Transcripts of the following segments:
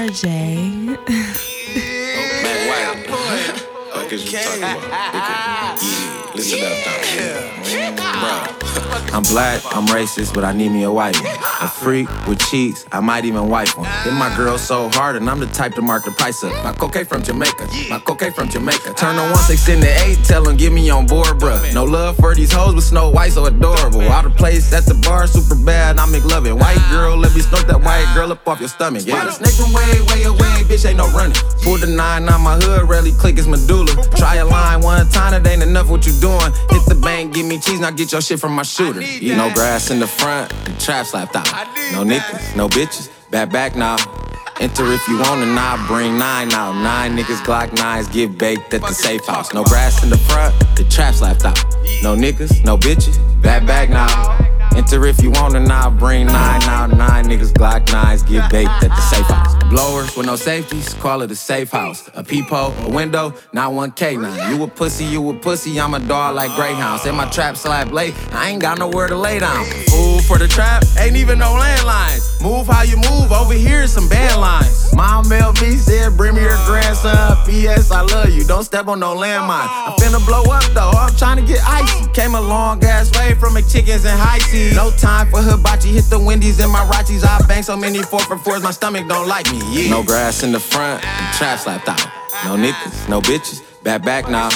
RJ. Fuck is you talking about? Nigga? Yeah, listen up, dog. I'm black, I'm racist, but I need me a white one. A freak with cheeks, I might even wipe one. Hit my girl so hard, and I'm the type to mark the price up. My cocaine from Jamaica, my cocaine from Jamaica. Turn on one, six into eight, tell them get me on board, bruh. No love for these hoes with Snow White, so adorable. Out of place at the bar, super bad, I make loving. White girl, let me snort that white girl up off your stomach. Yeah, the snake from way, way away, bitch, ain't no running. Pull the nine on my hood, rarely click his medulla. Try a line one time, it ain't enough what you doing. Hit the bank, give me cheese, now get your shit from my shooter. You no grass in the front, the trap slapped out. No niggas, no bitches, back back now. Enter if you want and I bring nine out. Nine niggas, Glock nines, get baked at the safe house. No grass in the front, the trap slapped out. No niggas, no bitches, back back now. Enter if you want and I'll bring nine out. Nine niggas, Glock nines, get baked at the safe house. Blowers with no safeties, call it a safe house. A peephole, a window, not one K9. You a pussy, you a pussy, I'm a dog like Greyhounds. Say my trap slap late, I ain't got nowhere to lay down. Fool for the trap, ain't even no. Move how you move, over here is some band lines. Mom LB said, bring me your grandson. P.S. I love you, don't step on no landmine. I'm finna blow up though, I'm trying to get icy. Came a long ass way from McChickens and high seas. No time for hibachi, hit the Wendy's and my Rachis. I bang so many four for fours, my stomach don't like me. Yeah. No grass in the front, and trap slapped out. No niggas, no bitches. Back back now.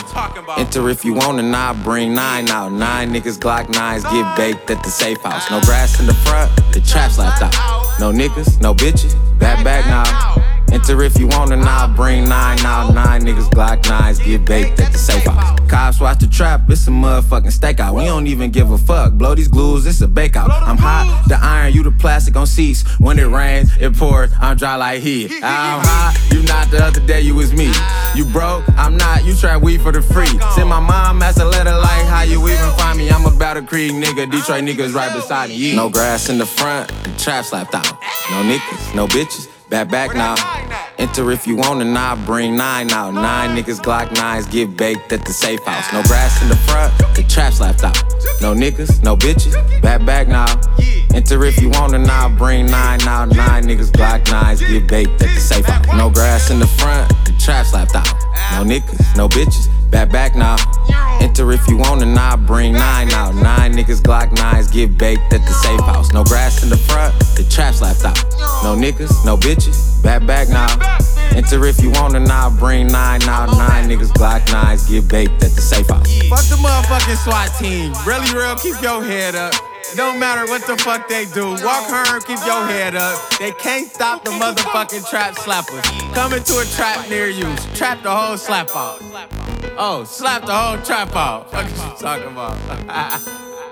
Enter if you want and I bring nine out. Nine niggas, Glock nines, get baked at the safe house. No grass in the front, the trap left out. No niggas, no bitches. Back back now. Enter if you want and I'll bring nine out. Nine niggas, Glock nines, get baked at the safe house. Cops watch the trap, it's a motherfucking stakeout. We don't even give a fuck. Blow these glues, it's a bake out. I'm hot, the iron, you the plastic on seats. When it rains, it pours, I'm dry like heat. I'm hot, you not the other day, you was me. You broke, I'm not, you try weed for the free. Send my mom as a me. I'm Battle Creek nigga, Detroit niggas right beside me. Yeah. No grass in the front, the trap slapped out. No niggas, no bitches. Back back now. Enter if you want and I'll bring nine out. Nine niggas, Glock nines, get baked at the safe house. No grass in the front, the trap slapped out. No niggas, no bitches, back back now. Enter if you want and I'll bring nine out. Nine niggas, Glock nines, get baked at the safe house. No grass in the front, the trap slapped out. No niggas, no bitches, back back now. Enter if you want and I'll bring nine out. Nine niggas, Glock nines, get baked at the safe house. No grass in the front, the trap slapped out. No niggas, no bitches, back back now. Enter if you want and I'll bring nine out. Nine niggas, Glock nines, get baked at the safe house. Fuck the motherfucking SWAT team. Really real, keep your head up. Don't matter what the fuck they do. Walk her, keep your head up. They can't stop the motherfucking trap slappers. Coming to a trap near you. Trap the whole slap out. Oh, slap the whole trap. Fuck is you talking about?